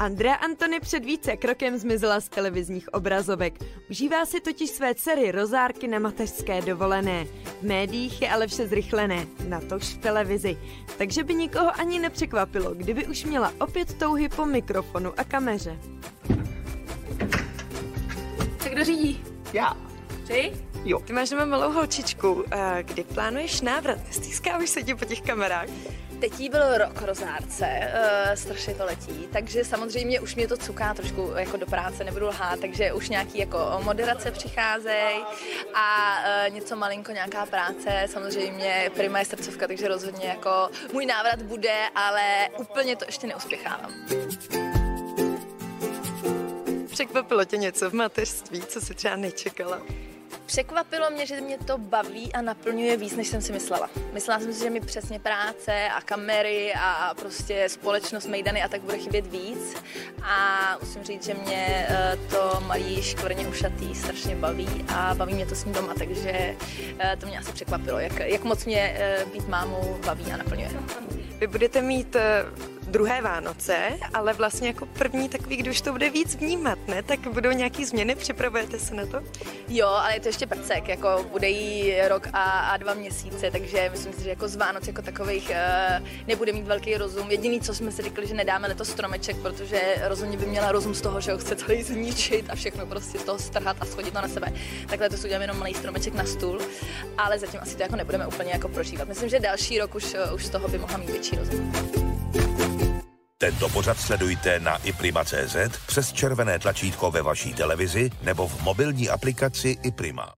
Andrea Antony před více krokem zmizela z televizních obrazovek. Užívá si totiž své dcery rozárky na mateřské dovolené. V médiích je ale vše zrychlené, natož v televizi. Takže by nikoho ani nepřekvapilo, kdyby už měla opět touhy po mikrofonu a kameře. Tak kdo řídí? Já. Ty? Jo. Ty máš doma malou holčičku. A kdy plánuješ návrat? Stýská už se ti po těch kamerách. Teď jí byl rok rozárce, uh, strašně to letí, takže samozřejmě už mě to cuká trošku jako do práce, nebudu lhát, takže už nějaký jako moderace přicházejí a uh, něco malinko, nějaká práce, samozřejmě prima je srdcovka, takže rozhodně jako můj návrat bude, ale úplně to ještě neuspěchávám. Překvapilo tě něco v mateřství, co si třeba nečekala? Překvapilo mě, že mě to baví a naplňuje víc, než jsem si myslela. Myslela jsem si, že mi přesně práce a kamery a prostě společnost Mejdany a tak bude chybět víc. A musím říct, že mě eh, to malý škvrně ušatý strašně baví a baví mě to s ním doma, takže eh, to mě asi překvapilo, jak, jak moc mě eh, být mámou baví a naplňuje. Vy budete mít druhé Vánoce, ale vlastně jako první takový, kdy už to bude víc vnímat, ne? Tak budou nějaký změny, připravujete se na to? Jo, ale je to ještě prcek, jako bude jí rok a, a dva měsíce, takže myslím si, že jako z Vánoc jako takových uh, nebude mít velký rozum. Jediný, co jsme si řekli, že nedáme letos stromeček, protože rozhodně by měla rozum z toho, že ho chce celý zničit a všechno prostě z toho strhat a schodit to na sebe. Takhle to uděláme jenom malý stromeček na stůl, ale zatím asi to jako nebudeme úplně jako prožívat. Myslím, že další rok už, už z toho by mohla mít větší rozum. Tento pořad sledujte na iprima.cz přes červené tlačítko ve vaší televizi nebo v mobilní aplikaci iPrima.